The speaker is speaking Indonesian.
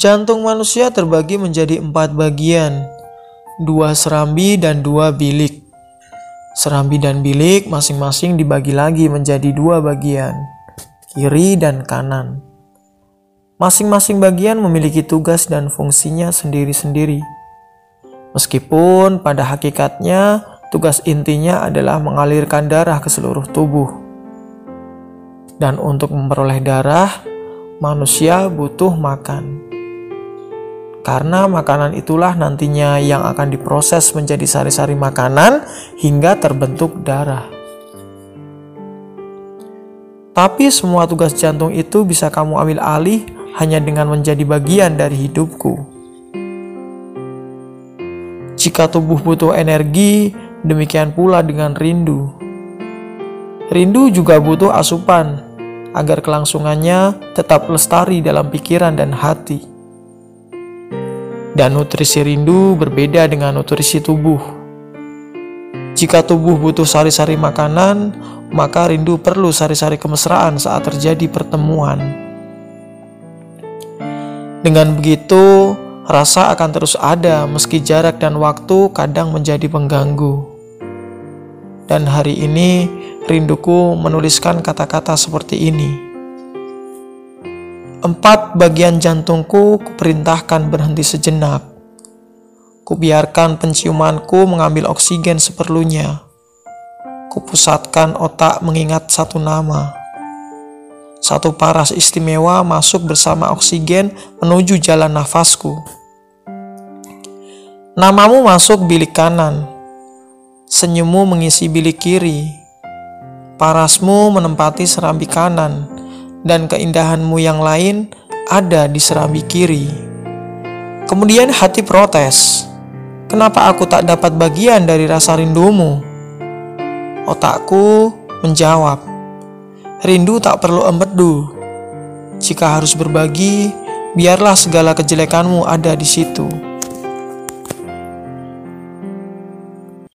Jantung manusia terbagi menjadi empat bagian, dua serambi dan dua bilik. Serambi dan bilik masing-masing dibagi lagi menjadi dua bagian, kiri dan kanan. Masing-masing bagian memiliki tugas dan fungsinya sendiri-sendiri. Meskipun pada hakikatnya tugas intinya adalah mengalirkan darah ke seluruh tubuh. Dan untuk memperoleh darah, manusia butuh makan. Karena makanan itulah nantinya yang akan diproses menjadi sari-sari makanan hingga terbentuk darah. Tapi semua tugas jantung itu bisa kamu ambil alih hanya dengan menjadi bagian dari hidupku. Jika tubuh butuh energi, demikian pula dengan rindu. Rindu juga butuh asupan agar kelangsungannya tetap lestari dalam pikiran dan hati. Dan nutrisi rindu berbeda dengan nutrisi tubuh. Jika tubuh butuh sari-sari makanan, maka rindu perlu sari-sari kemesraan saat terjadi pertemuan. Dengan begitu, rasa akan terus ada meski jarak dan waktu kadang menjadi pengganggu. Dan hari ini, rinduku menuliskan kata-kata seperti ini. Empat bagian jantungku kuperintahkan berhenti sejenak. Kubiarkan penciumanku mengambil oksigen seperlunya. Kupusatkan otak mengingat satu nama. Satu paras istimewa masuk bersama oksigen menuju jalan nafasku. Namamu masuk bilik kanan. Senyummu mengisi bilik kiri. Parasmu menempati serambi kanan dan keindahanmu yang lain ada di serambi kiri. Kemudian hati protes, kenapa aku tak dapat bagian dari rasa rindumu? Otakku menjawab, rindu tak perlu empedu. Jika harus berbagi, biarlah segala kejelekanmu ada di situ.